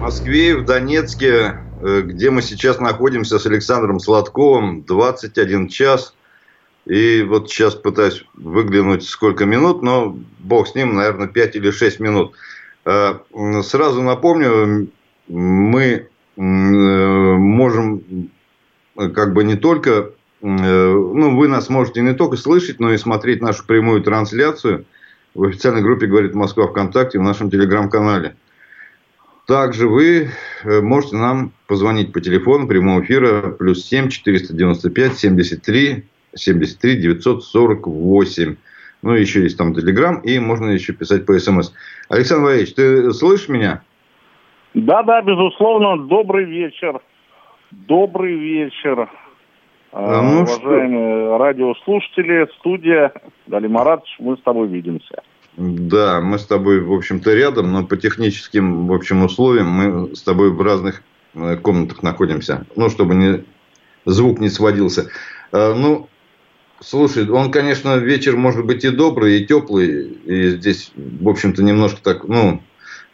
Москве в Донецке, э, где мы сейчас находимся с Александром Сладковым, 21 час. И вот сейчас пытаюсь выглянуть сколько минут, но бог с ним, наверное, 5 или 6 минут. Э, сразу напомню, мы э, можем как бы не только, ну, вы нас можете не только слышать, но и смотреть нашу прямую трансляцию в официальной группе «Говорит Москва ВКонтакте» в нашем телеграм-канале – также вы э, можете нам позвонить по телефону прямого эфира плюс 7 495 73 73 948. Ну, еще есть там Телеграм, и можно еще писать по СМС. Александр Валерьевич, ты слышишь меня? Да, да, безусловно. Добрый вечер. Добрый вечер. А, ну, Уважаемые что? радиослушатели, студия Дали Маратович, мы с тобой видимся. Да, мы с тобой, в общем-то, рядом, но по техническим, в общем, условиям мы с тобой в разных э, комнатах находимся. Ну, чтобы не, звук не сводился. Э, ну, слушай, он, конечно, вечер может быть и добрый, и теплый. И здесь, в общем-то, немножко так, ну,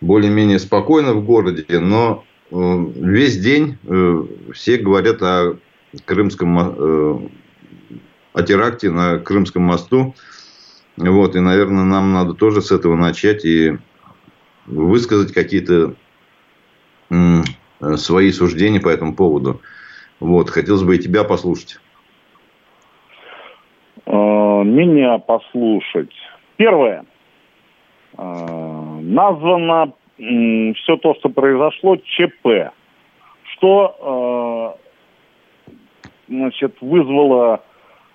более-менее спокойно в городе. Но э, весь день все говорят о крымском, о теракте на Крымском мосту. Вот, и, наверное, нам надо тоже с этого начать и высказать какие-то свои суждения по этому поводу. Вот, хотелось бы и тебя послушать. А, меня послушать. Первое. А, названо все то, что произошло, ЧП. Что а, значит, вызвало Э,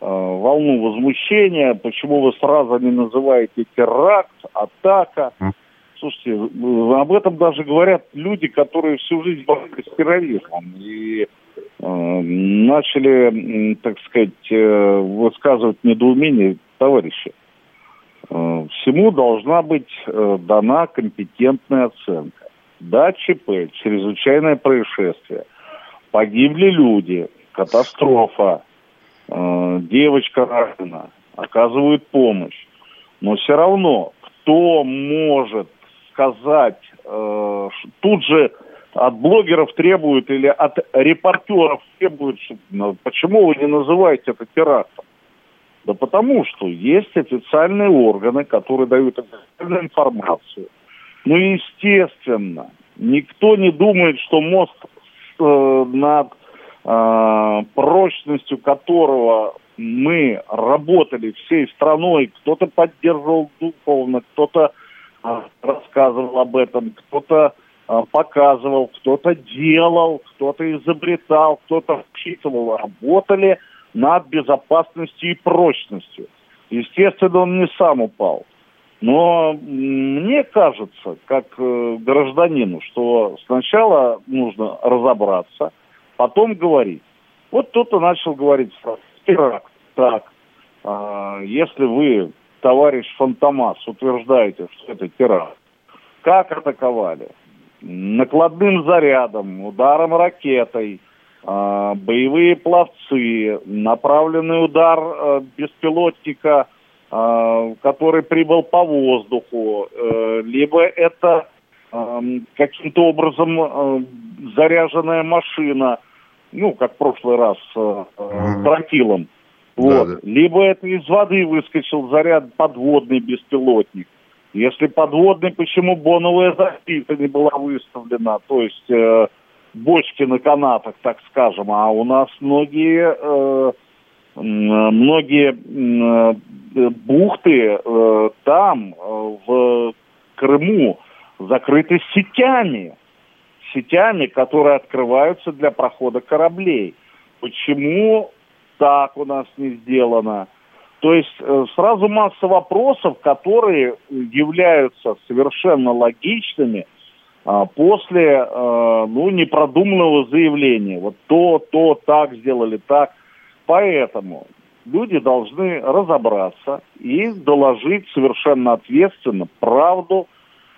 волну возмущения, почему вы сразу не называете теракт, атака. Слушайте, об этом даже говорят люди, которые всю жизнь боролись с терроризмом и э, начали, так сказать, э, высказывать недоумение товарищи. Э, всему должна быть э, дана компетентная оценка. Да, ЧП, чрезвычайное происшествие. Погибли люди, катастрофа, Э, девочка ранена, оказывают помощь. Но все равно, кто может сказать, э, тут же от блогеров требуют или от репортеров требуют, что, ну, почему вы не называете это терактом? Да потому что есть официальные органы, которые дают официальную информацию. Ну, естественно, никто не думает, что мост э, над прочностью которого мы работали всей страной, кто-то поддерживал духовно, кто-то э, рассказывал об этом, кто-то э, показывал, кто-то делал, кто-то изобретал, кто-то вчитывал, работали над безопасностью и прочностью. Естественно, он не сам упал. Но мне кажется, как э, гражданину, что сначала нужно разобраться – потом говорить. Вот кто-то начал говорить теракт. Так, а, если вы, товарищ Фантомас, утверждаете, что это теракт, как атаковали? Накладным зарядом, ударом ракетой, а, боевые пловцы, направленный удар а, беспилотника, а, который прибыл по воздуху, а, либо это а, каким-то образом а, заряженная машина – ну, как в прошлый раз э, э, тротилом. Вот. Да, да. Либо это из воды выскочил заряд подводный беспилотник. Если подводный, почему боновая защита не была выставлена? То есть э, бочки на канатах, так скажем. А у нас многие, э, многие э, бухты э, там, э, в Крыму, закрыты сетями сетями, которые открываются для прохода кораблей. Почему так у нас не сделано? То есть э, сразу масса вопросов, которые являются совершенно логичными, а, после а, ну, непродуманного заявления. Вот то, то, так сделали, так. Поэтому люди должны разобраться и доложить совершенно ответственно правду,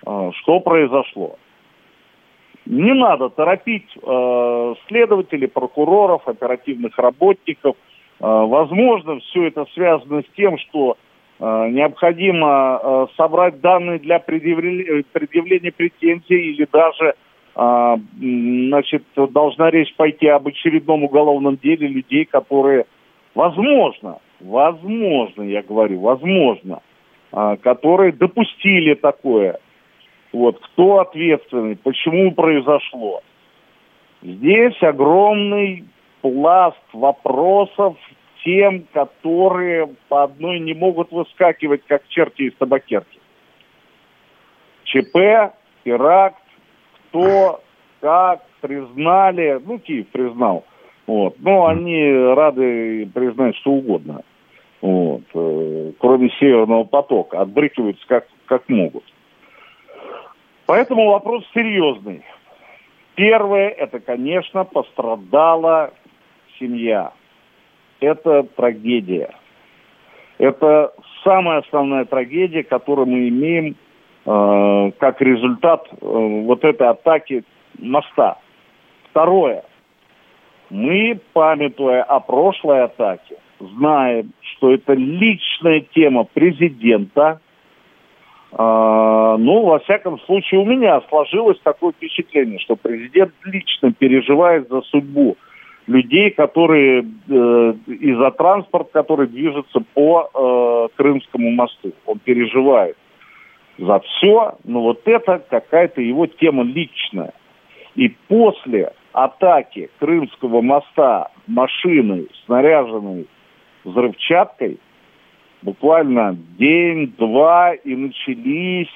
а, что произошло. Не надо торопить э, следователей, прокуроров, оперативных работников. Э, возможно, все это связано с тем, что э, необходимо э, собрать данные для предъявления, предъявления претензий или даже э, значит, должна речь пойти об очередном уголовном деле людей, которые, возможно, возможно, я говорю, возможно, э, которые допустили такое – вот, кто ответственный, почему произошло. Здесь огромный пласт вопросов тем, которые по одной не могут выскакивать, как черти из табакерки. ЧП, теракт, кто, как, признали, ну, Киев признал, вот, но они рады признать что угодно, вот, э, кроме Северного потока, отбрыкиваются как, как могут. Поэтому вопрос серьезный. Первое, это, конечно, пострадала семья. Это трагедия. Это самая основная трагедия, которую мы имеем э, как результат э, вот этой атаки моста. Второе. Мы, памятуя о прошлой атаке, знаем, что это личная тема президента – ну, во всяком случае, у меня сложилось такое впечатление, что президент лично переживает за судьбу людей, которые э, и за транспорт, который движется по э, Крымскому мосту. Он переживает за все, но вот это какая-то его тема личная. И после атаки Крымского моста машины, снаряженной взрывчаткой, буквально день-два, и начались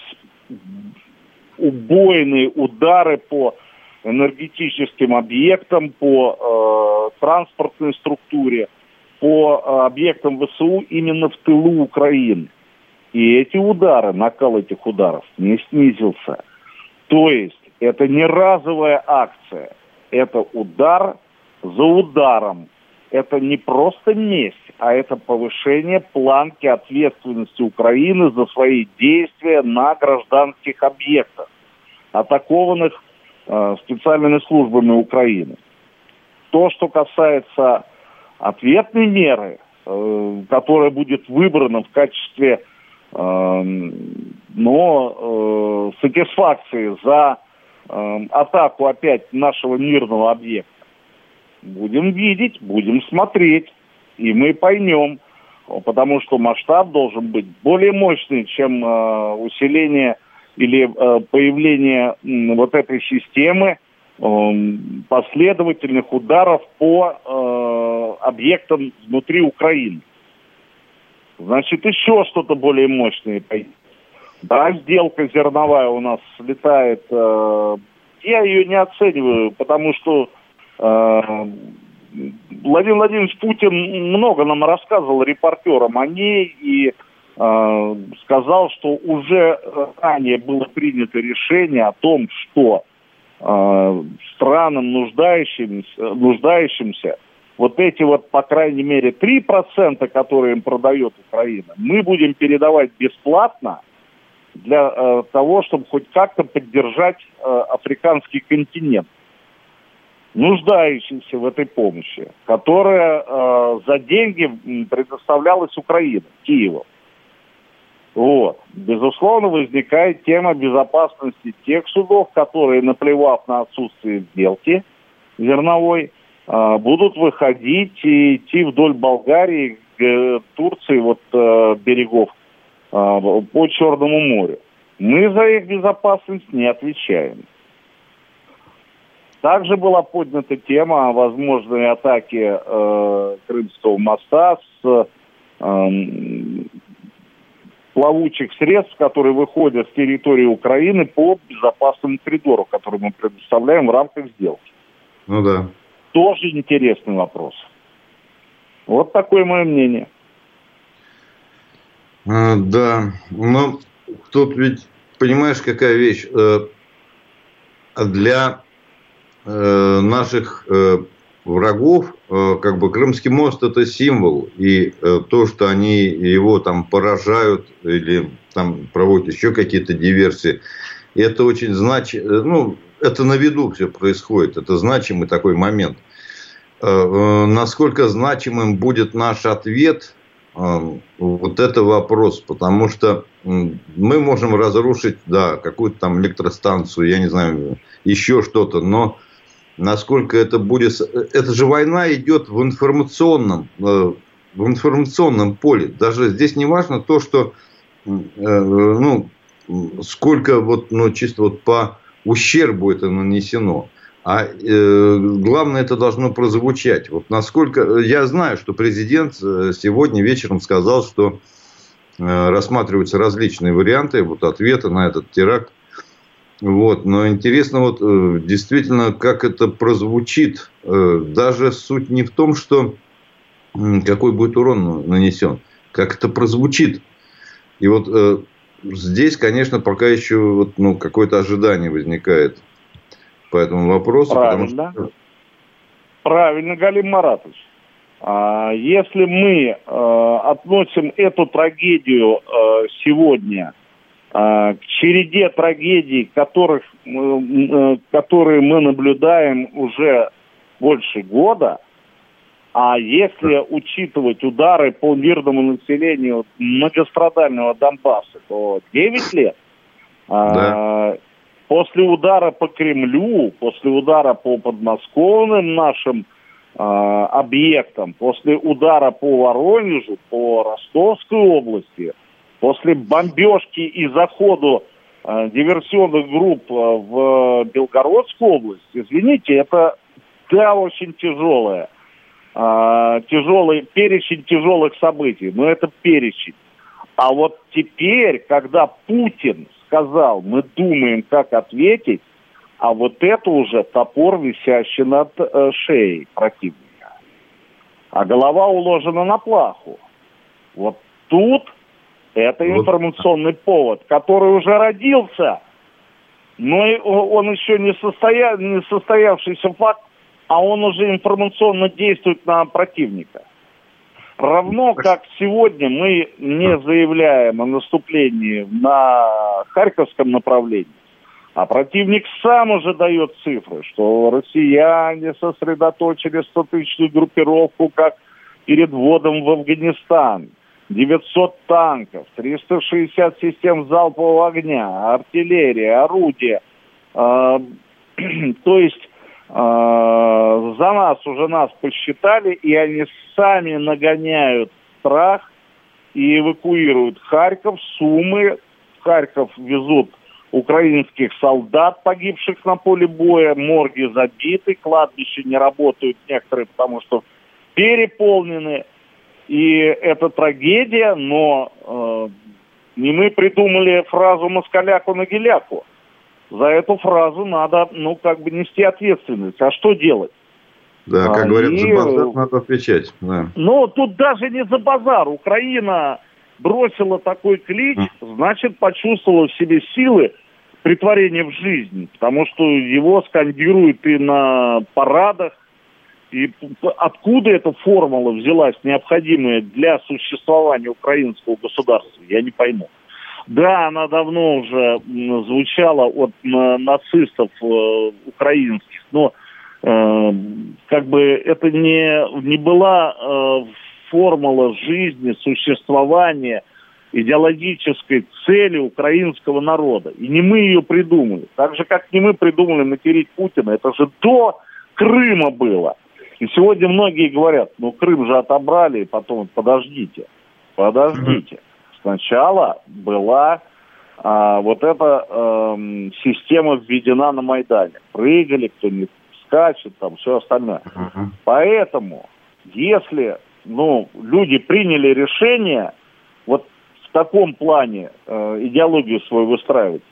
убойные удары по энергетическим объектам, по э, транспортной структуре, по э, объектам ВСУ именно в тылу Украины. И эти удары, накал этих ударов не снизился. То есть это не разовая акция, это удар за ударом. Это не просто месть, а это повышение планки ответственности Украины за свои действия на гражданских объектах, атакованных э, специальными службами Украины. То, что касается ответной меры, э, которая будет выбрана в качестве э, но, э, сатисфакции за э, атаку опять нашего мирного объекта, будем видеть, будем смотреть и мы поймем, потому что масштаб должен быть более мощный, чем э, усиление или э, появление э, вот этой системы э, последовательных ударов по э, объектам внутри Украины. Значит, еще что-то более мощное. Да, сделка зерновая у нас слетает. Э, я ее не оцениваю, потому что Владимир Владимирович Путин много нам рассказывал репортерам о ней и э, сказал, что уже ранее было принято решение о том, что э, странам нуждающимся, нуждающимся вот эти вот, по крайней мере, 3%, которые им продает Украина, мы будем передавать бесплатно для э, того, чтобы хоть как-то поддержать э, африканский континент нуждающимся в этой помощи, которая э, за деньги предоставлялась Украине, Киеву. Вот. Безусловно, возникает тема безопасности тех судов, которые, наплевав на отсутствие сделки зерновой, э, будут выходить и идти вдоль Болгарии, э, Турции, вот э, берегов э, по Черному морю. Мы за их безопасность не отвечаем. Также была поднята тема о возможной атаке э, Крымского моста с э, плавучих средств, которые выходят с территории Украины по безопасному коридору, который мы предоставляем в рамках сделки. Ну да. Тоже интересный вопрос. Вот такое мое мнение. А, да, но тут ведь, понимаешь, какая вещь. Э, для э, наших э, врагов, э, как бы Крымский мост это символ, и э, то, что они его там поражают или там проводят еще какие-то диверсии, это очень значимо, ну, это на виду все происходит, это значимый такой момент. Э, насколько значимым будет наш ответ, вот это вопрос, потому что мы можем разрушить, да, какую-то там электростанцию, я не знаю, еще что-то, но насколько это будет... Это же война идет в информационном, э, в информационном поле. Даже здесь не важно то, что, э, ну, сколько вот, ну, чисто вот по ущербу это нанесено. А э, главное, это должно прозвучать. Вот насколько я знаю, что президент э, сегодня вечером сказал, что э, рассматриваются различные варианты вот ответа на этот теракт. Вот, но интересно вот э, действительно, как это прозвучит. Э, даже суть не в том, что какой будет урон нанесен, как это прозвучит. И вот э, здесь, конечно, пока еще вот, ну, какое-то ожидание возникает по этому вопросу. Правильно. Что... Правильно, Галим Маратович. А, если мы относим эту трагедию сегодня а, к череде трагедий, которых, э, которые мы наблюдаем уже больше года, а если учитывать удары по мирному населению многострадального Донбасса, то 9 лет. А, да. После удара по Кремлю, после удара по подмосковным нашим а, объектам, после удара по Воронежу, по Ростовской области – После бомбежки и заходу э, диверсионных групп э, в Белгородскую область, извините, это да, очень тяжелое. Э, тяжелый перечень тяжелых событий, но это перечень. А вот теперь, когда Путин сказал, мы думаем, как ответить, а вот это уже топор, висящий над э, шеей противника. А голова уложена на плаху. Вот тут это информационный повод, который уже родился, но он еще не, состоя... не состоявшийся факт, а он уже информационно действует на противника. Равно как сегодня мы не заявляем о наступлении на Харьковском направлении, а противник сам уже дает цифры, что россияне сосредоточили 100-тысячную группировку как перед вводом в Афганистан. 900 танков, 360 систем залпового огня, артиллерия, орудия. Э, то есть э, за нас уже нас посчитали, и они сами нагоняют страх и эвакуируют Харьков, Сумы. В Харьков везут украинских солдат, погибших на поле боя, морги забиты, кладбища не работают некоторые, потому что переполнены. И это трагедия, но э, не мы придумали фразу «москаляку на геляку». За эту фразу надо, ну, как бы нести ответственность. А что делать? Да, как а, говорят, и... за базар надо отвечать. Да. Ну, тут даже не за базар. Украина бросила такой клич, значит, почувствовала в себе силы притворения в жизнь, потому что его скандируют и на парадах, и откуда эта формула взялась, необходимая для существования украинского государства, я не пойму. Да, она давно уже звучала от нацистов э, украинских, но э, как бы это не, не была э, формула жизни, существования, идеологической цели украинского народа. И не мы ее придумали. Так же, как не мы придумали материть Путина. Это же до Крыма было. И сегодня многие говорят, ну Крым же отобрали, и потом подождите, подождите. Сначала была а, вот эта а, система введена на Майдане. Прыгали, кто не скачет, там все остальное. Поэтому, если ну, люди приняли решение вот в таком плане э, идеологию свою выстраивать,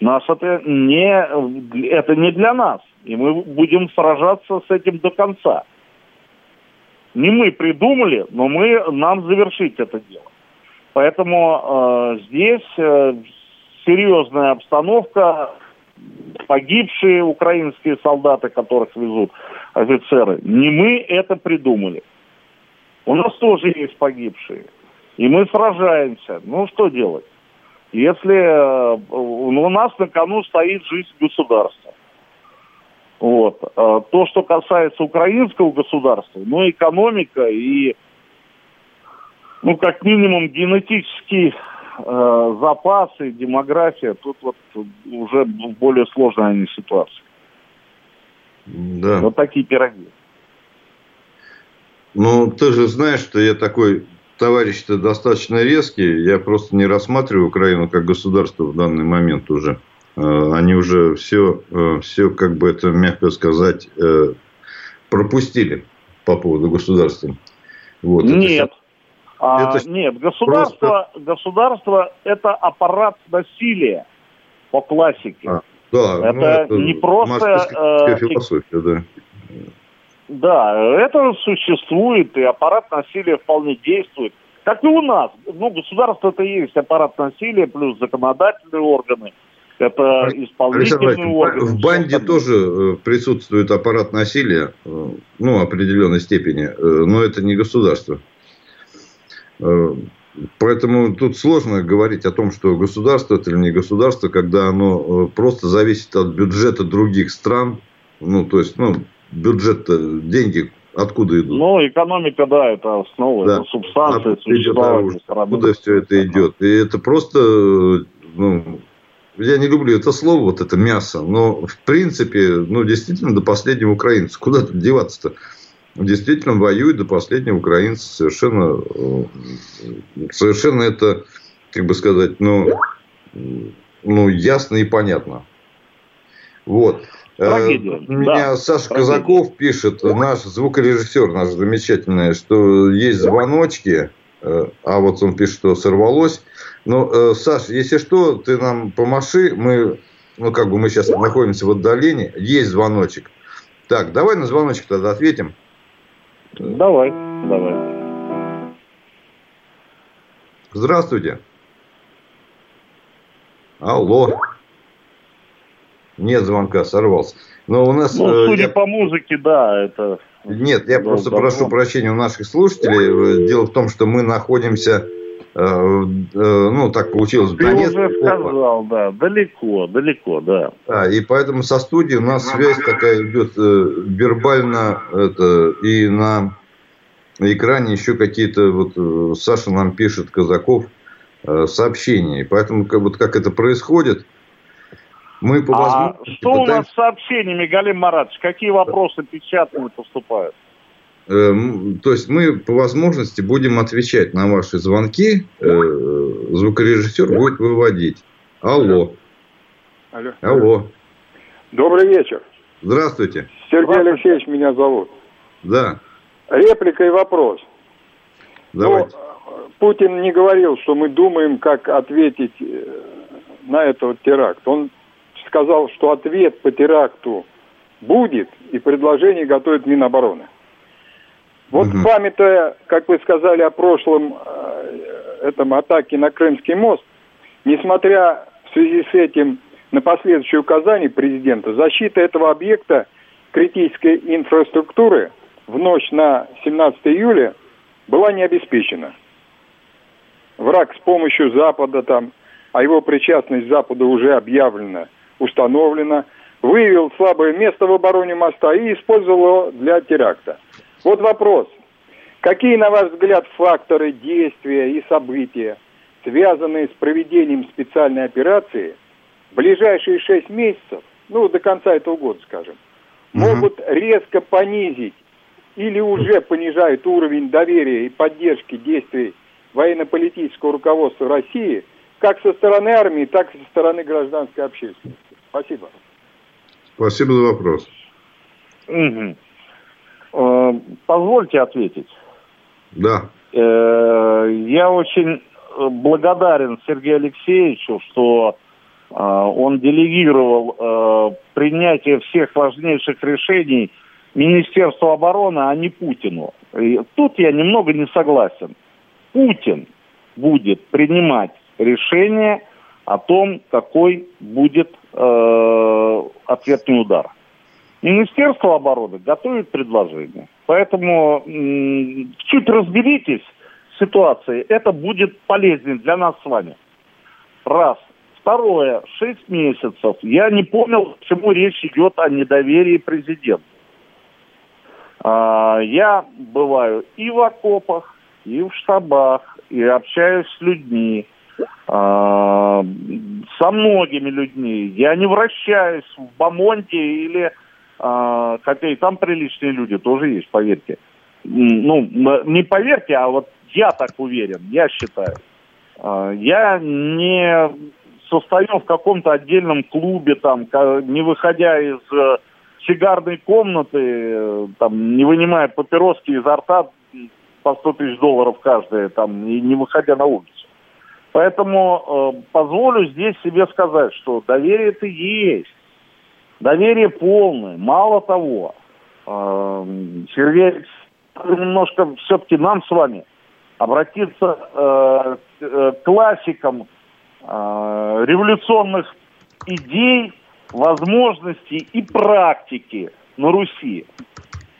нас это не, это не для нас. И мы будем сражаться с этим до конца. Не мы придумали, но мы, нам завершить это дело. Поэтому э, здесь э, серьезная обстановка, погибшие украинские солдаты, которых везут офицеры. Не мы это придумали. У нас тоже есть погибшие. И мы сражаемся. Ну, что делать? Если э, у нас на кону стоит жизнь государства. Вот. А то, что касается украинского государства, ну, экономика и, ну, как минимум, генетические э, запасы, демография, тут вот уже более сложная они ситуация. Да. Вот такие пироги. Ну, ты же знаешь, что я такой товарищ-то достаточно резкий. Я просто не рассматриваю Украину как государство в данный момент уже. Э, они уже все, э, все, как бы это мягко сказать, э, пропустили по поводу государства. Вот, нет. Это, а, это нет, государство, просто... государство это аппарат насилия по классике. А, да, это, ну, это не просто... Э, философия, да. Да, это существует, и аппарат насилия вполне действует. Как и у нас. Ну, государство это есть аппарат насилия, плюс законодательные органы. Это исполнительные органы. В банде тоже э, присутствует аппарат насилия, э, ну, определенной степени, э, но это не государство. Поэтому тут сложно говорить о том, что государство это или не государство, когда оно просто зависит от бюджета других стран. Ну, то есть, ну, бюджет деньги откуда идут? Ну, экономика, да, это основа, да. это субстанция, существования. Откуда все это идет? И это просто, ну, я не люблю это слово, вот это мясо, но в принципе, ну, действительно, до последнего украинца. Куда тут деваться-то? Действительно, воюет до последнего украинца. Совершенно, совершенно это, как бы сказать, ну, ну ясно и понятно. Вот. Трагедия. У меня да, Саша трагедия. Казаков пишет, наш звукорежиссер наш замечательный, что есть звоночки, э, а вот он пишет, что сорвалось. Но, э, Саш, если что, ты нам помаши, мы, ну, как бы мы сейчас находимся в отдалении, есть звоночек. Так, давай на звоночек тогда ответим. Давай, давай. Здравствуйте. Алло. Нет звонка, сорвался. Но у нас... Ну, судя я... по музыке, да, это... Нет, я просто давно. прошу прощения у наших слушателей. Дело в том, что мы находимся Э, э, ну, так получилось. Ты Донецк, уже сказал, да, далеко, далеко, да. Да, и поэтому со студией у нас связь такая идет э, вербально, это, и на экране еще какие-то, вот Саша нам пишет, Казаков, сообщения. И поэтому, как, вот как это происходит, мы по а что пытаемся... у нас с сообщениями, Галим Маратович? Какие вопросы печатные поступают? Эм, то есть мы по возможности будем отвечать на ваши звонки. Э, звукорежиссер будет выводить. Алло. Алло. Алло. Добрый вечер. Здравствуйте. Сергей Здравствуйте. Алексеевич меня зовут. Да. Реплика и вопрос. Давайте. Ну, Путин не говорил, что мы думаем, как ответить э, на этот теракт. Он сказал, что ответ по теракту будет, и предложение готовит Минобороны. Вот угу. памятуя, как вы сказали, о прошлом э, этом атаке на Крымский мост, несмотря в связи с этим на последующие указания президента, защита этого объекта критической инфраструктуры в ночь на 17 июля была не обеспечена. Враг с помощью Запада там, а его причастность Запада уже объявлена, установлена, выявил слабое место в обороне моста и использовал его для теракта. Вот вопрос. Какие, на ваш взгляд, факторы действия и события, связанные с проведением специальной операции, в ближайшие шесть месяцев, ну, до конца этого года, скажем, могут резко понизить или уже понижают уровень доверия и поддержки действий военно-политического руководства России как со стороны армии, так и со стороны гражданской общественности? Спасибо. Спасибо за вопрос. Угу. Э, позвольте ответить. Да. Э, я очень благодарен Сергею Алексеевичу, что э, он делегировал принятие всех важнейших решений Министерству обороны, а не Путину. И тут я немного не согласен. Путин будет принимать решения о том, какой будет э, ответный удар. Министерство обороны готовит предложение. Поэтому м- чуть разберитесь в ситуации, это будет полезнее для нас с вами. Раз. Второе, шесть месяцев. Я не понял, почему речь идет о недоверии президенту. А, я бываю и в окопах, и в штабах, и общаюсь с людьми, со многими людьми. Я не вращаюсь в Бамонте или, а, хотя и там приличные люди тоже есть, поверьте. Ну, не поверьте, а вот я так уверен, я считаю. Я не состою в каком-то отдельном клубе, там, не выходя из э, сигарной комнаты, э, там, не вынимая папироски изо рта по 100 тысяч долларов каждая, там, и не выходя на улицу. Поэтому э, позволю здесь себе сказать, что доверие это есть. Доверие полное. Мало того, э, Сергей немножко все-таки нам с вами обратиться э, к э, классикам э, революционных идей возможностей и практики на Руси.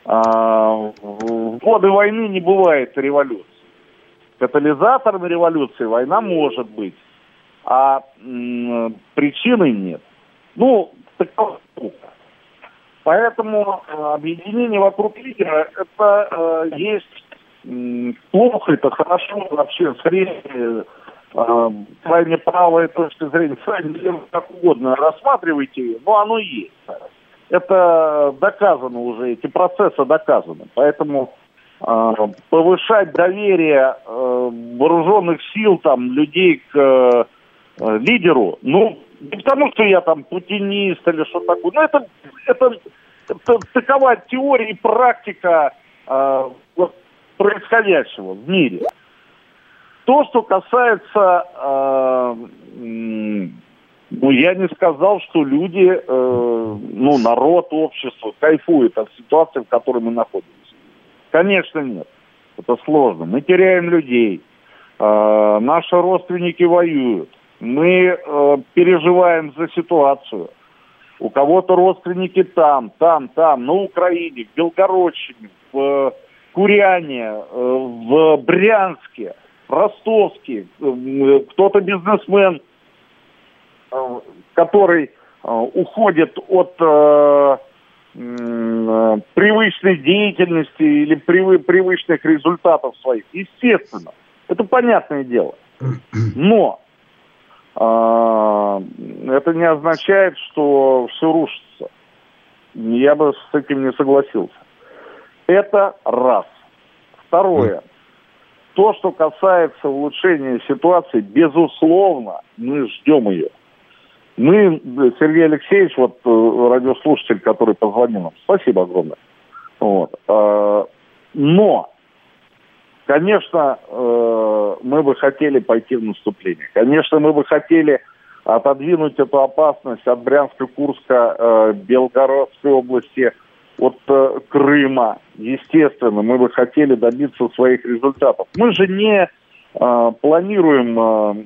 А, в годы войны не бывает революции. Катализатором революции война может быть, а причины нет. Ну. Поэтому э, объединение вокруг лидера это э, есть м, плохо, это хорошо вообще в среднем э, крайне правая точка зрения, крайне левая, как угодно рассматривайте ее, но оно есть. Это доказано уже, эти процессы доказаны. Поэтому э, повышать доверие э, вооруженных сил, там, людей к э, лидеру, ну, не потому что я там путинист или что такое, но это, это, это такова теория и практика э, вот, происходящего в мире. То, что касается, э, ну, я не сказал, что люди, э, ну, народ, общество кайфует от ситуации, в которой мы находимся. Конечно, нет. Это сложно. Мы теряем людей. Э, наши родственники воюют. Мы э, переживаем за ситуацию. У кого-то родственники там, там, там, на Украине, в Белгородчине, в Куряне, э, в Брянске – ростовский, э, кто-то бизнесмен, э, который э, уходит от привычной деятельности или привычных результатов своих. Естественно, это понятное дело. Но это не означает, что все рушится. Я бы с этим не согласился. Это раз. Второе. То, что касается улучшения ситуации, безусловно, мы ждем ее. Мы, Сергей Алексеевич, вот э, радиослушатель, который позвонил нам, спасибо огромное. Вот. Э, но, конечно, э, мы бы хотели пойти в наступление. Конечно, мы бы хотели отодвинуть эту опасность от Брянска, Курска, Белгородской области – от э, Крыма. Естественно, мы бы хотели добиться своих результатов. Мы же не э, планируем э,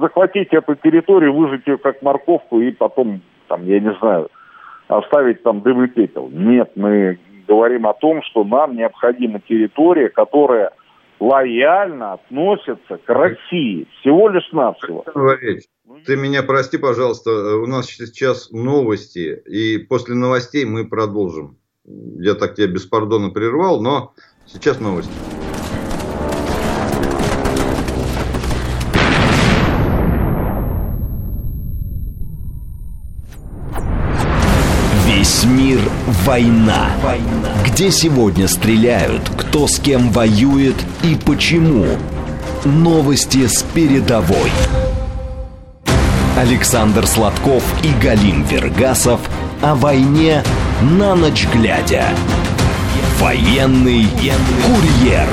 захватить эту территорию, выжить ее как морковку и потом, там, я не знаю, оставить там дым и пепел. Нет, мы говорим о том, что нам необходима территория, которая лояльно относится к России. Всего лишь навсего. Ты меня прости, пожалуйста, у нас сейчас новости, и после новостей мы продолжим. Я так тебя беспардонно прервал, но сейчас новости. Война. война. Где сегодня стреляют, кто с кем воюет и почему. Новости с передовой. Александр Сладков и Галим Вергасов о войне на ночь глядя. Военный курьер.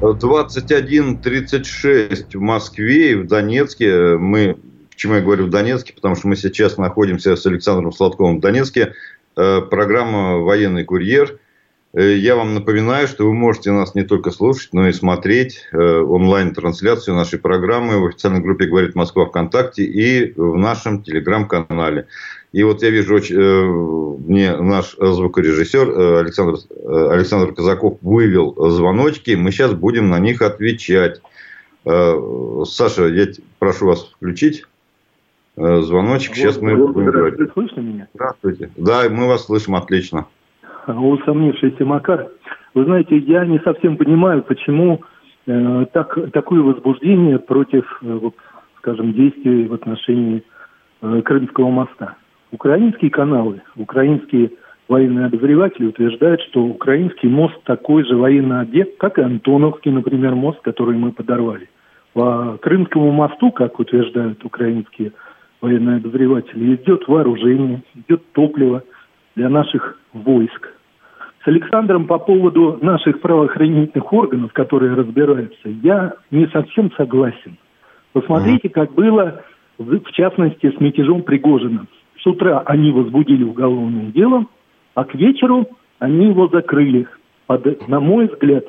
21.36 в Москве и в Донецке. Мы, почему я говорю в Донецке, потому что мы сейчас находимся с Александром Сладковым в Донецке. Э, программа «Военный курьер». Э, я вам напоминаю, что вы можете нас не только слушать, но и смотреть э, онлайн-трансляцию нашей программы в официальной группе «Говорит Москва ВКонтакте» и в нашем телеграм-канале. И вот я вижу, мне наш звукорежиссер Александр, Александр Казаков вывел звоночки. Мы сейчас будем на них отвечать. Саша, я прошу вас включить звоночек. Сейчас мы будем говорить. Слышно меня? Здравствуйте. Да, мы вас слышим отлично усомнившийся Макар. Вы знаете, я не совсем понимаю, почему э, так, такое возбуждение против, э, вот, скажем, действий в отношении э, Крымского моста. Украинские каналы, украинские военные обозреватели утверждают, что украинский мост такой же военный объект, как и Антоновский, например, мост, который мы подорвали. По Крымскому мосту, как утверждают украинские военные обозреватели, идет вооружение, идет топливо для наших войск. С Александром по поводу наших правоохранительных органов, которые разбираются, я не совсем согласен. Посмотрите, как было, в частности, с мятежом Пригожина. С утра они возбудили уголовное дело, а к вечеру они его закрыли. Под, на мой взгляд,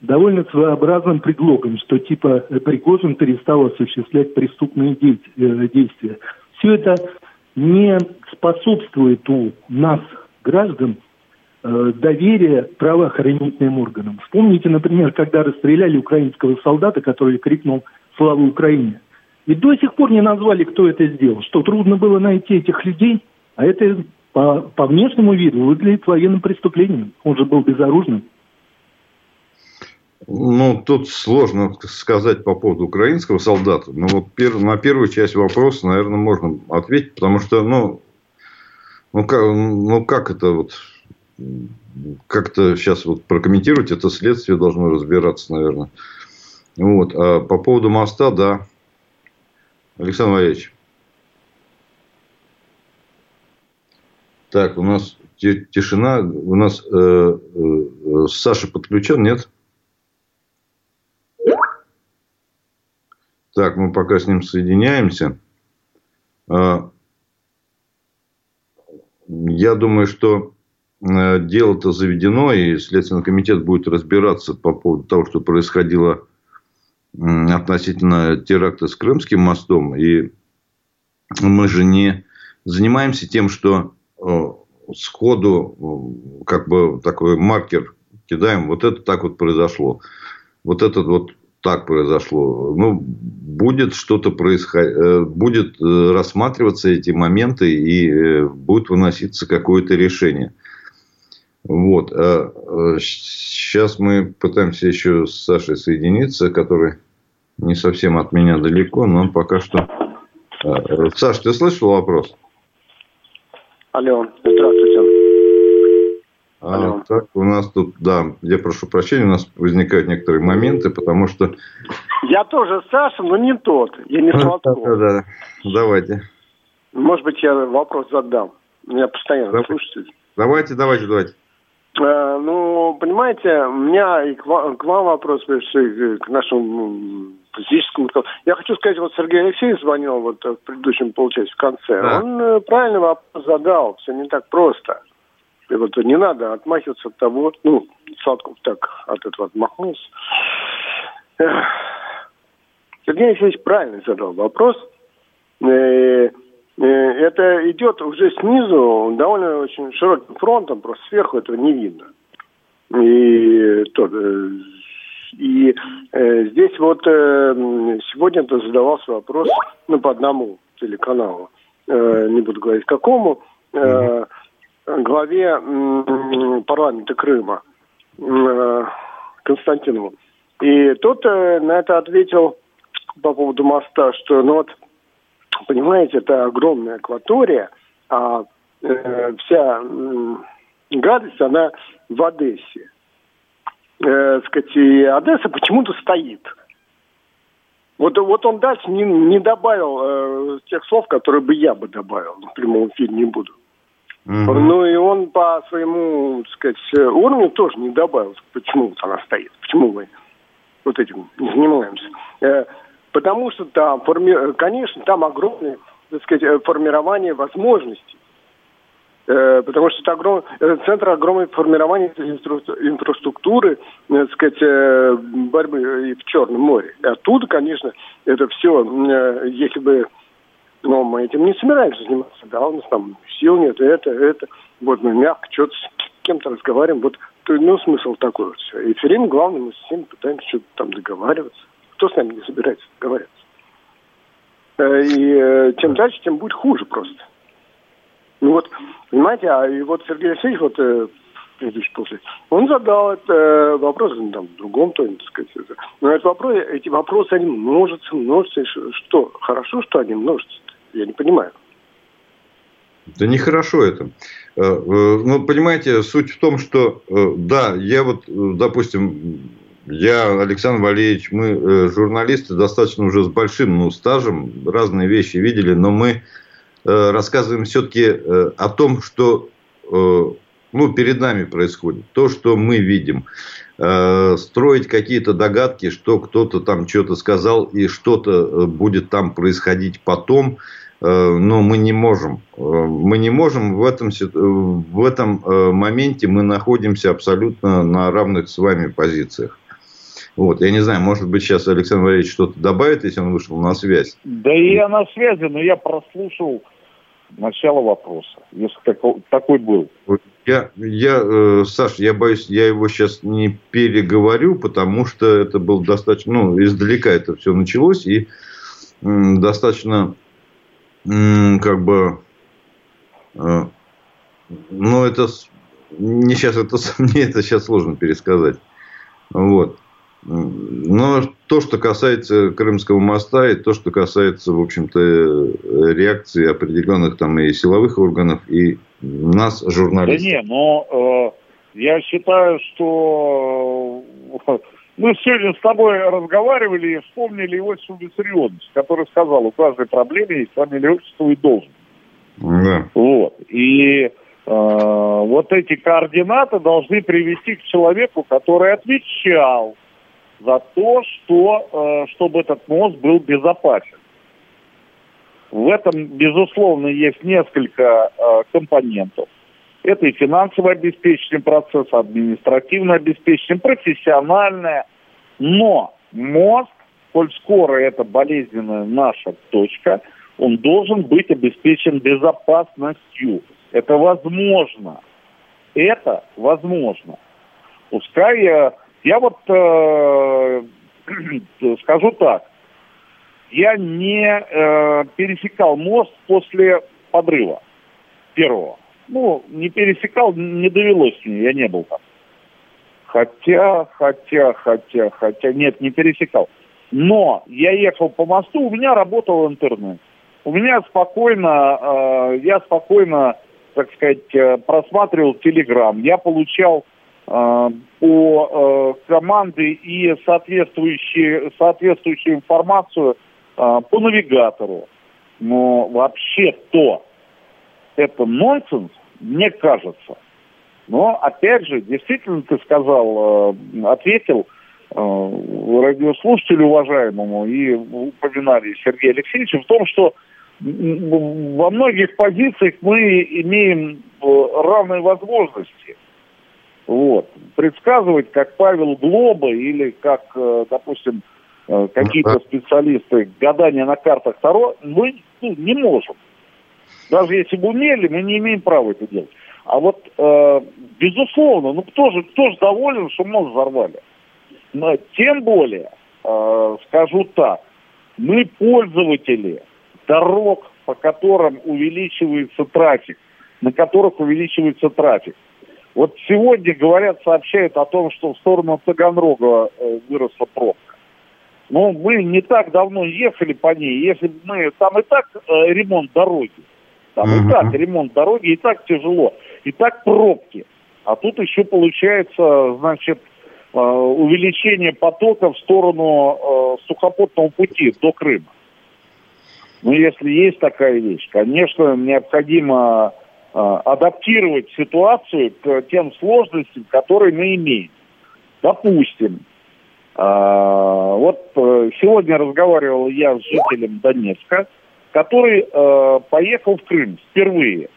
довольно своеобразным предлогом, что типа Пригожин перестал осуществлять преступные э, действия. Все это не способствует у нас, граждан, э, доверия правоохранительным органам. Вспомните, например, когда расстреляли украинского солдата, который крикнул «Слава Украине!». И до сих пор не назвали, кто это сделал. Что трудно было найти этих людей, а это по, по внешнему виду выглядит военным преступлением. Он же был безоружным. Ну, тут сложно сказать по поводу украинского солдата. Но вот пер, на первую часть вопроса, наверное, можно ответить, потому что, ну, ну, как, ну как это вот как-то сейчас вот прокомментировать это следствие должно разбираться, наверное. Вот. А по поводу моста, да. Александр Валерьевич. Так, у нас тишина. У нас э, э, Саша подключен, нет? Так, мы пока с ним соединяемся. А, я думаю, что э, дело-то заведено, и Следственный комитет будет разбираться по поводу того, что происходило относительно теракта с Крымским мостом. И мы же не занимаемся тем, что э, сходу как бы такой маркер кидаем. Вот это так вот произошло. Вот этот вот так произошло. Ну, будет что-то происходить, э, будет э, рассматриваться эти моменты и э, будет выноситься какое-то решение. Вот. Сейчас мы пытаемся еще с Сашей соединиться, который не совсем от меня далеко, но пока что... Саш, ты слышал вопрос? Алло, здравствуйте. А, так, у нас тут, да, я прошу прощения, у нас возникают некоторые моменты, потому что... Я тоже Саша, но не тот, я не Сладков. Да, да, да, давайте. Может быть, я вопрос задам. Меня постоянно давайте. слушают. Давайте, давайте, давайте. А, ну, понимаете, у меня и к вам, к вам вопрос, и к нашему физическому. Я хочу сказать, вот Сергей Алексеевич звонил вот в предыдущем полчасе в конце. Да. Он э, правильный вопрос задал, все не так просто. Вот не надо отмахиваться от того, ну, Сладков так от этого отмахнулся. Сергей Алексеевич правильно задал вопрос. Э, э, это идет уже снизу довольно очень широким фронтом, просто сверху этого не видно. И, то, э, и э, здесь вот э, сегодня то задавался вопрос ну, по одному телеканалу, э, не буду говорить какому, э, главе парламента Крыма э, Константинову. И тот э, на это ответил по поводу моста, что, ну вот, понимаете, это огромная акватория, а э, вся гадость, она в Одессе. Э, сказать, и Одесса почему-то стоит. Вот, вот он дальше не, не добавил э, тех слов, которые бы я бы добавил. В прямом эфире не буду. Угу. Ну и он по своему, так сказать, уровню тоже не добавил, почему вот она стоит, почему мы вот этим не занимаемся. Э, потому что там, форми... конечно, там огромное, так сказать, формирование возможностей. Э, потому что это, огром, это центр огромной формирования инфраструктуры, так сказать, борьбы в Черном море. И оттуда, конечно, это все, если бы но мы этим не собираемся заниматься. Да, у нас там сил нет, это, это. Вот мы мягко что-то с кем-то разговариваем. Вот ну, смысл такой вот все. И все время главное, мы с всеми пытаемся что-то там договариваться. Кто с нами не собирается договариваться? Э, и э, чем дальше, тем будет хуже просто. Ну вот, понимаете, а и вот Сергей Алексеевич, вот э, предыдущий после, он задал это вопрос ну, там, в другом тоне, так сказать. Но этот вопрос, эти вопросы, они множатся, множатся. Что, хорошо, что они множатся? Я не понимаю. Да нехорошо это. Ну, понимаете, суть в том, что, да, я вот, допустим, я, Александр Валерьевич, мы э, журналисты достаточно уже с большим ну, стажем, разные вещи видели, но мы э, рассказываем все-таки э, о том, что ну, перед нами происходит, то, что мы видим. Строить какие-то догадки, что кто-то там что-то сказал и что-то будет там происходить потом, но мы не можем. Мы не можем в этом, в этом моменте мы находимся абсолютно на равных с вами позициях. Вот, я не знаю, может быть, сейчас Александр Валерьевич что-то добавит, если он вышел на связь. Да и я на связи, но я прослушал начало вопроса, если такой, такой был. Я, я, э, Саш, я боюсь, я его сейчас не переговорю, потому что это был достаточно, ну, издалека это все началось, и достаточно, как бы, э, ну, это, не сейчас, это, мне это сейчас сложно пересказать. Вот. Но то, что касается Крымского моста, и то, что касается, в общем-то, реакции определенных там и силовых органов, и нас, журналистов. Да не, но э, я считаю, что э, мы сегодня с тобой разговаривали и вспомнили Иосифа Виссарионовича, который сказал, у каждой проблемы есть фамилия, отчество и должность. Да. Вот. И э, вот эти координаты должны привести к человеку, который отвечал за то, что, э, чтобы этот мост был безопасен. В этом, безусловно, есть несколько э, компонентов. Это и финансовое обеспечение процесса, административное обеспечение, профессиональное. Но мост, коль скоро это болезненная наша точка, он должен быть обеспечен безопасностью. Это возможно. Это возможно. Пускай э, я вот э, скажу так. Я не э, пересекал мост после подрыва первого. Ну, не пересекал, не довелось мне, я не был там. Хотя, хотя, хотя, хотя, нет, не пересекал. Но я ехал по мосту, у меня работал интернет. У меня спокойно, э, я спокойно, так сказать, э, просматривал телеграм. Я получал Э, по э, команды и соответствующие, соответствующую информацию э, по навигатору. Но вообще-то это нонсенс, мне кажется. Но, опять же, действительно, ты сказал, ответил радиослушателю уважаемому и упоминали Сергея Алексеевича в том, что во многих позициях мы имеем равные возможности. Вот. Предсказывать, как Павел Глоба или как, э, допустим, э, какие-то специалисты гадания на картах Таро, мы ну, не можем. Даже если бы умели, мы не имеем права это делать. А вот, э, безусловно, ну кто же, кто же доволен, что мост взорвали? Но тем более, э, скажу так, мы пользователи дорог, по которым увеличивается трафик, на которых увеличивается трафик. Вот сегодня, говорят, сообщают о том, что в сторону Таганрога э, выросла пробка. Но мы не так давно ехали по ней. Если бы мы... Там и так э, ремонт дороги. Там uh-huh. и так ремонт дороги, и так тяжело. И так пробки. А тут еще получается, значит, э, увеличение потока в сторону э, сухопутного пути до Крыма. Ну, если есть такая вещь, конечно, необходимо Э, адаптировать ситуацию к тем сложностям, которые мы имеем. Допустим, вот сегодня разговаривал я с жителем Донецка, который поехал в Крым впервые.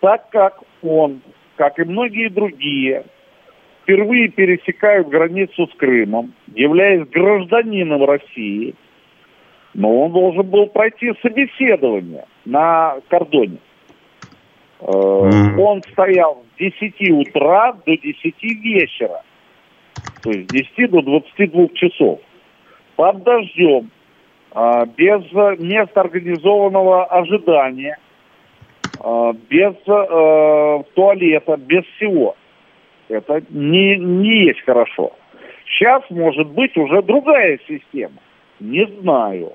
так как он, как и многие другие, впервые пересекают границу с Крымом, являясь гражданином России, но он должен был пройти собеседование на кордоне. Mm. Он стоял с 10 утра до 10 вечера, то есть с 10 до 22 часов, под дождем, без места организованного ожидания, а, без э, туалета, без всего. Это не, не есть хорошо. Сейчас может быть уже другая система. Не знаю.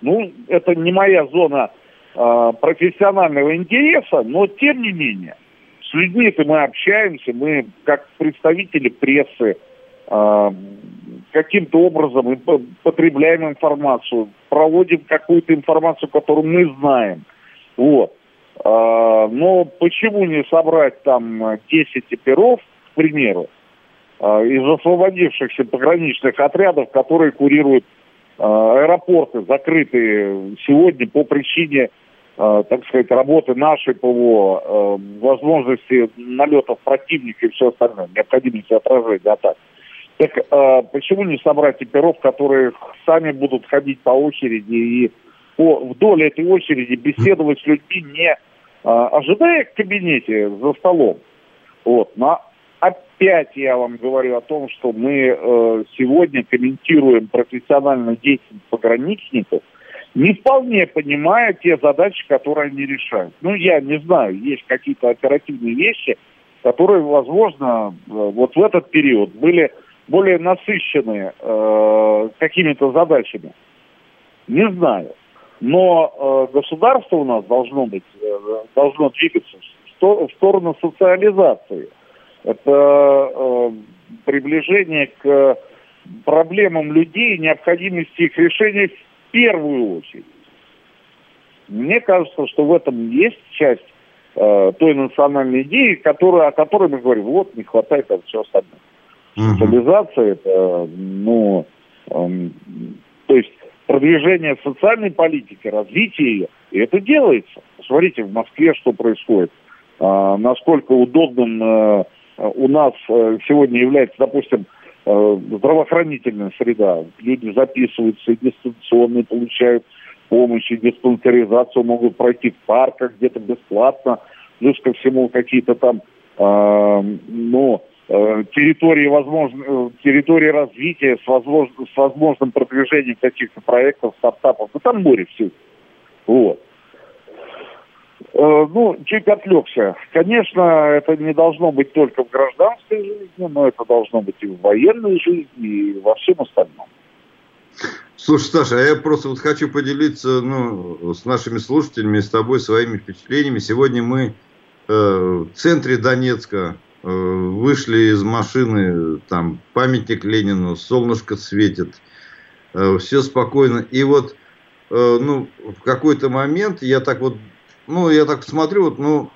Ну, это не моя зона э, профессионального интереса, но тем не менее, с людьми-то мы общаемся, мы как представители прессы э, каким-то образом потребляем информацию, проводим какую-то информацию, которую мы знаем. Вот. А, но почему не собрать там 10 оперов, к примеру, а, из освободившихся пограничных отрядов, которые курируют а, аэропорты, закрытые сегодня по причине, так сказать, работы нашей ПВО, возможности налетов противника и все остальное, необходимости отражения атак. Так почему не собрать оперов, которые сами будут ходить по очереди и по, вдоль этой очереди беседовать с людьми, не а, ожидая в кабинете за столом. Вот. Но опять я вам говорю о том, что мы э, сегодня комментируем профессиональную деятельность пограничников, не вполне понимая те задачи, которые они решают. Ну, я не знаю, есть какие-то оперативные вещи, которые, возможно, э, вот в этот период были более насыщены э, какими-то задачами. Не знаю. Но э, государство у нас должно быть, э, должно двигаться в сторону социализации. Это э, приближение к проблемам людей, необходимости их решения в первую очередь. Мне кажется, что в этом есть часть э, той национальной идеи, которая, о которой мы говорим, вот, не хватает от всего остального. Социализация, это, ну, э, то есть продвижение социальной политики, развития ее. И это делается. Посмотрите, в Москве что происходит. А, насколько удобным а, у нас а, сегодня является, допустим, а, здравоохранительная среда. Люди записываются и дистанционно получают помощь, и диспансеризацию могут пройти в парках где-то бесплатно. Плюс ко всему какие-то там, а, ну, Э, территории, возможно, э, территории развития с, возможно, с возможным продвижением каких-то проектов, стартапов. Ну, там море все. Вот. Э, ну, чуть отвлекся. Конечно, это не должно быть только в гражданской жизни, но это должно быть и в военной жизни, и во всем остальном. Слушай, Саша, а я просто вот хочу поделиться ну, с нашими слушателями, с тобой своими впечатлениями. Сегодня мы э, в центре Донецка Э, вышли из машины, там памятник Ленину, солнышко светит, э, все спокойно. И вот, э, ну, в какой-то момент я так вот, ну, я так смотрю, вот, ну,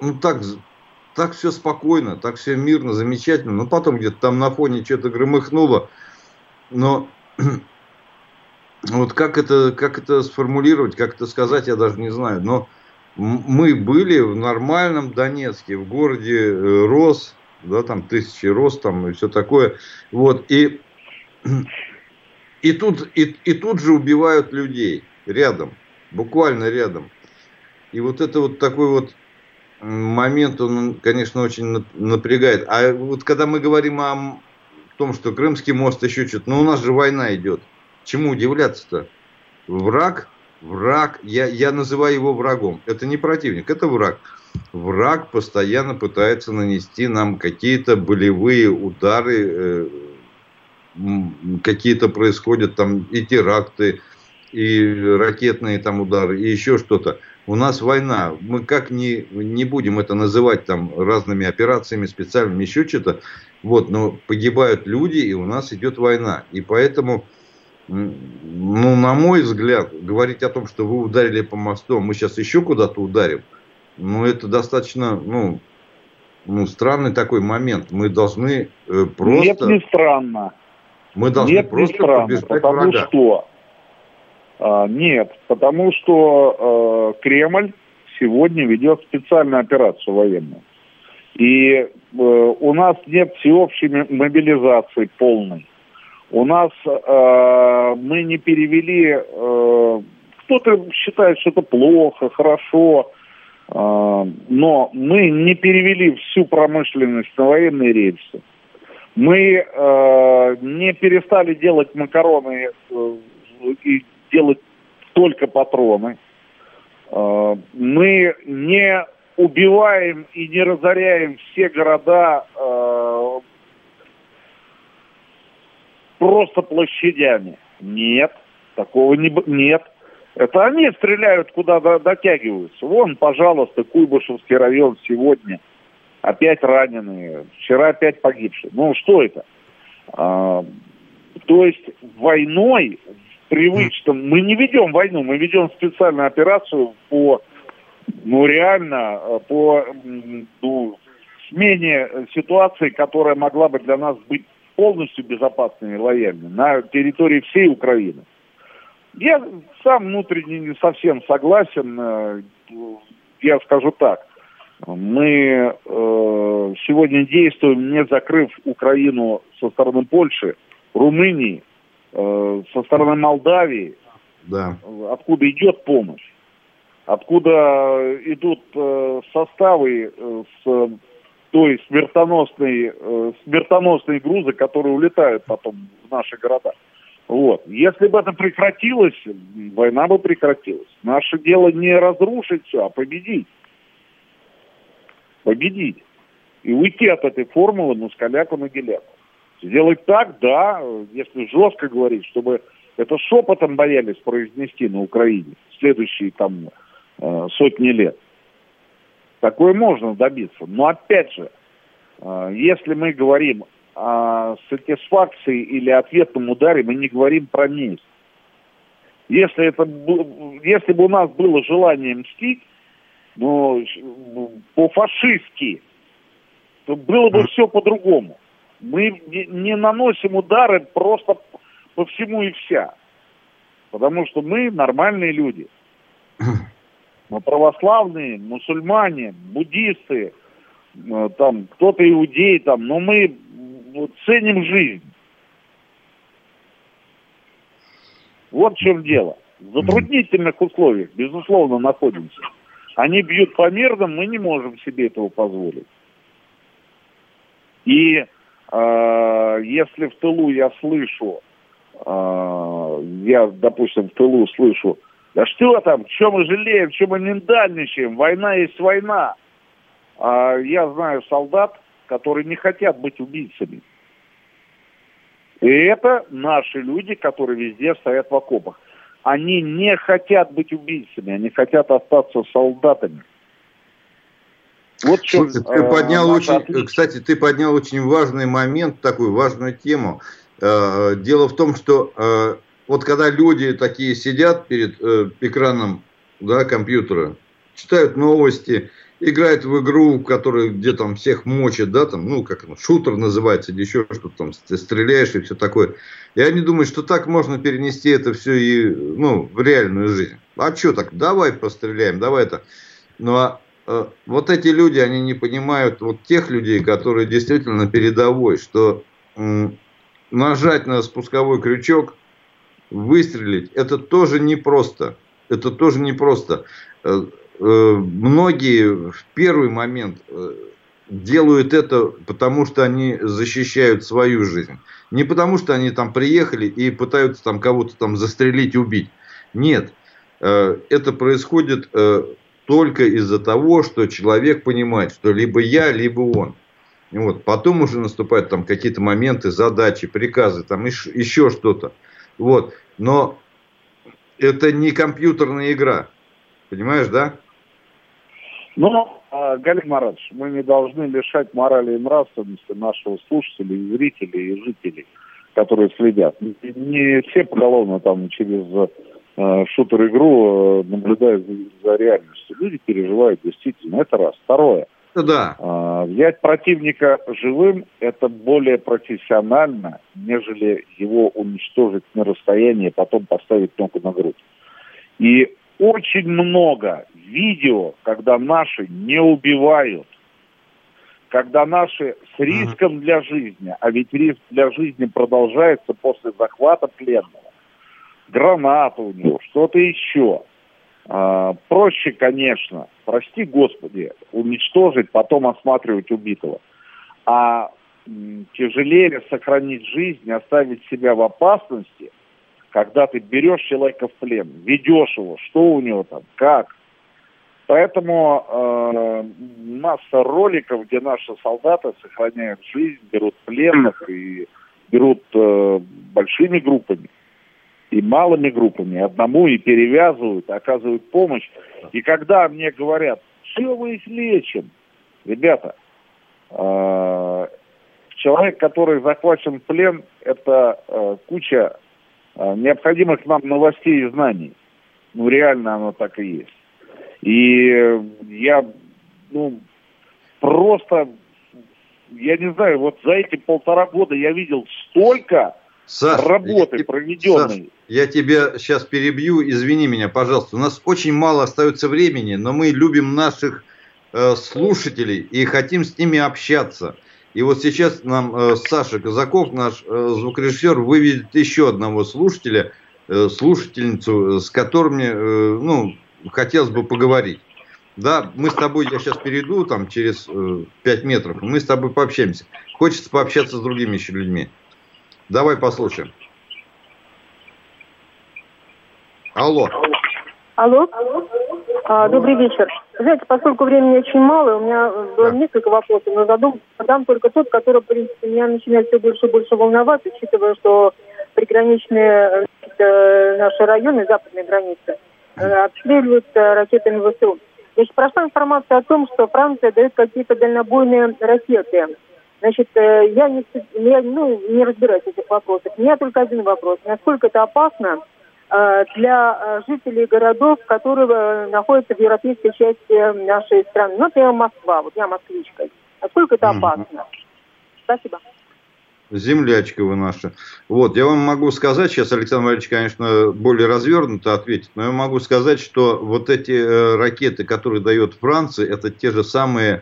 ну, так, так все спокойно, так все мирно, замечательно. Но потом где-то там на фоне что-то громыхнуло. Но вот как это, как это сформулировать, как это сказать, я даже не знаю. Но мы были в нормальном Донецке, в городе э, Рос, да, там тысячи Рос, там и все такое. Вот, и, и, тут, и, и тут же убивают людей рядом, буквально рядом. И вот это вот такой вот момент, он, конечно, очень напрягает. А вот когда мы говорим о том, что Крымский мост еще что-то, ну у нас же война идет. Чему удивляться-то? Враг Враг, я, я называю его врагом. Это не противник, это враг. Враг постоянно пытается нанести нам какие-то болевые удары, э, какие-то происходят там и теракты, и ракетные там удары, и еще что-то. У нас война. Мы как не, не будем это называть там разными операциями специальными, еще что-то. Вот, но погибают люди, и у нас идет война. И поэтому ну, на мой взгляд, говорить о том, что вы ударили по мосту, мы сейчас еще куда-то ударим, ну, это достаточно, ну, ну, странный такой момент. Мы должны э, просто... Нет, не странно. Мы должны нет, просто не странно, потому врага. что... А, нет, потому что э, Кремль сегодня ведет специальную операцию военную. И э, у нас нет всеобщей мобилизации полной. У нас э, мы не перевели, э, кто-то считает, что это плохо, хорошо, э, но мы не перевели всю промышленность на военные рельсы. Мы э, не перестали делать макароны э, и делать только патроны. Э, мы не убиваем и не разоряем все города э, просто площадями. Нет, такого не, нет. Это они стреляют, куда дотягиваются. Вон, пожалуйста, Куйбышевский район сегодня. Опять раненые. Вчера опять погибшие. Ну, что это? А, то есть войной привычном... Мы не ведем войну, мы ведем специальную операцию по ну, реально э, по ну, смене ситуации, которая могла бы для нас быть полностью безопасной и лояльной на территории всей Украины. Я сам внутренне не совсем согласен. Э, я скажу так. Мы э, сегодня действуем, не закрыв Украину со стороны Польши, Румынии, э, со стороны Молдавии, да. откуда идет помощь откуда идут э, составы э, с той смертоносной, э, смертоносные грузы, которые улетают потом в наши города. Вот. Если бы это прекратилось, война бы прекратилась. Наше дело не разрушить все, а победить. Победить. И уйти от этой формулы мускаляку на геляку. Сделать так, да, если жестко говорить, чтобы это шепотом боялись произнести на Украине следующие там э, сотни лет. Такое можно добиться. Но опять же, э, если мы говорим о сатисфакции или ответном ударе, мы не говорим про месть. Если, это, если бы у нас было желание мстить, ну, по-фашистски, то было бы все по-другому. Мы не наносим удары просто по всему и вся. Потому что мы нормальные люди. Мы православные, мусульмане, буддисты, э, там кто-то иудей, там, но мы ценим жизнь. Вот в чем дело. В затруднительных условиях, безусловно, находимся. Они бьют по мирным, мы не можем себе этого позволить. И э, если в тылу я слышу, э, я, допустим, в тылу слышу, да что там, что мы жалеем, что мы миндальничаем, война есть война. А я знаю солдат, которые не хотят быть убийцами. И это наши люди, которые везде стоят в окопах. Они не хотят быть убийцами, они хотят остаться солдатами. Вот чем, Слушай, ты э, поднял очень, отличие. кстати, ты поднял очень важный момент, такую важную тему. Э, дело в том, что э, вот когда люди такие сидят перед э, экраном да, компьютера, читают новости, играют в игру, которая где там всех мочит, да, там, ну, как шутер называется, или еще что-то там, стреляешь и все такое. И они думают, что так можно перенести это все и, ну, в реальную жизнь. А что так, давай постреляем, давай это. Но ну, а, э, вот эти люди, они не понимают вот тех людей, которые действительно передовой, что э, нажать на спусковой крючок, выстрелить, это тоже непросто. Это тоже непросто. Э, э, многие в первый момент э, делают это, потому что они защищают свою жизнь. Не потому что они там приехали и пытаются там кого-то там застрелить, убить. Нет. Это происходит только из-за того, что человек понимает, что либо я, либо он. Вот. Потом уже наступают там какие-то моменты, задачи, приказы, там еще что-то. Вот. Но это не компьютерная игра. Понимаешь, да? Ну, а, Галик Марадович, мы не должны лишать морали и нравственности нашего слушателя, и зрителей, и жителей, которые следят. Не все поголовно там через э, шутер-игру э, наблюдают за, за реальностью. Люди переживают действительно. Это раз. Второе – да. А, взять противника живым – это более профессионально, нежели его уничтожить на расстоянии, потом поставить ногу на грудь. И очень много видео, когда наши не убивают, когда наши с риском для жизни, а ведь риск для жизни продолжается после захвата пленного, граната у него, что-то еще. А, проще, конечно, прости Господи, уничтожить, потом осматривать убитого. А тяжелее сохранить жизнь, оставить себя в опасности, когда ты берешь человека в плен, ведешь его, что у него там, как. Поэтому э, масса роликов, где наши солдаты сохраняют жизнь, берут пленных и берут э, большими группами и малыми группами, одному и перевязывают, оказывают помощь. И когда мне говорят, все мы их лечим, ребята, э, человек, который захвачен в плен, это э, куча э, необходимых нам новостей и знаний. Ну, реально оно так и есть. И я, ну, просто, я не знаю, вот за эти полтора года я видел столько Саш, работы я, проведенной. Саш, я тебя сейчас перебью, извини меня, пожалуйста. У нас очень мало остается времени, но мы любим наших э, слушателей и хотим с ними общаться. И вот сейчас нам э, Саша Казаков, наш э, звукорежиссер, выведет еще одного слушателя, э, слушательницу, э, с которыми, э, ну, хотелось бы поговорить. Да, мы с тобой, я сейчас перейду там через э, 5 метров, мы с тобой пообщаемся. Хочется пообщаться с другими еще людьми. Давай послушаем. Алло. Алло. А, добрый вечер. Знаете, поскольку времени очень мало, у меня было несколько вопросов, но задум, задам только тот, который, в принципе, меня начинает все больше и больше волновать, учитывая, что приграничные э, наши районы, западные границы, э, обстреливаются ракетами ВСУ. Значит, прошла информация о том, что Франция дает какие-то дальнобойные ракеты. Значит, э, я не, я, ну, не разбираюсь в этих вопросах. У меня только один вопрос. Насколько это опасно Э, для э, жителей городов, которые находятся в европейской части нашей страны. Ну, например, Москва, вот я москвичка. Насколько это опасно? Mm-hmm. Спасибо. Землячка вы наша. Вот, я вам могу сказать, сейчас Александр Валерьевич, конечно, более развернуто ответит, но я могу сказать, что вот эти э, ракеты, которые дает Франция, это те же самые э,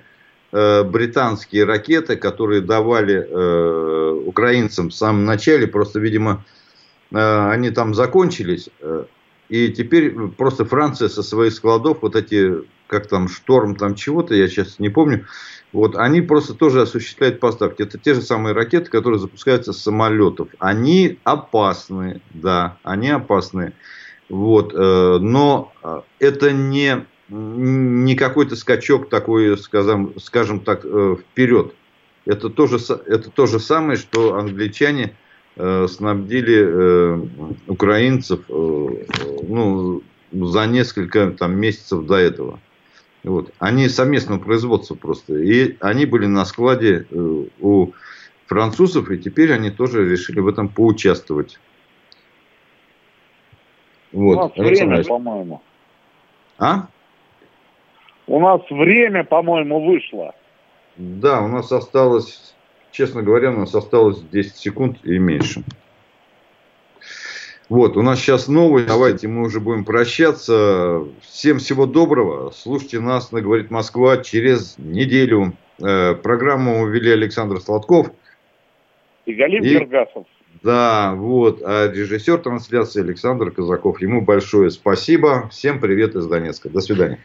британские ракеты, которые давали э, украинцам в самом начале, просто, видимо, Э, они там закончились, э, и теперь просто Франция со своих складов, вот эти, как там, шторм там чего-то, я сейчас не помню, вот, они просто тоже осуществляют поставки. Это те же самые ракеты, которые запускаются с самолетов. Они опасны, да, они опасны. Вот, э, но это не, не какой-то скачок такой, скажем, скажем так, вперед. Это то, же, это то же самое, что англичане Э, снабдили э, украинцев э, ну, за несколько там, месяцев до этого. Вот. Они совместного производства просто. И они были на складе у французов, и теперь они тоже решили в этом поучаствовать. Вот. У нас время, по-моему. А? У нас время, по-моему, вышло. Да, у нас осталось честно говоря, у нас осталось 10 секунд и меньше. Вот, у нас сейчас новость. Давайте мы уже будем прощаться. Всем всего доброго. Слушайте нас на «Говорит Москва» через неделю. Э, программу вели Александр Сладков. И Галим и... Гергасов. Да, вот. А режиссер трансляции Александр Казаков. Ему большое спасибо. Всем привет из Донецка. До свидания.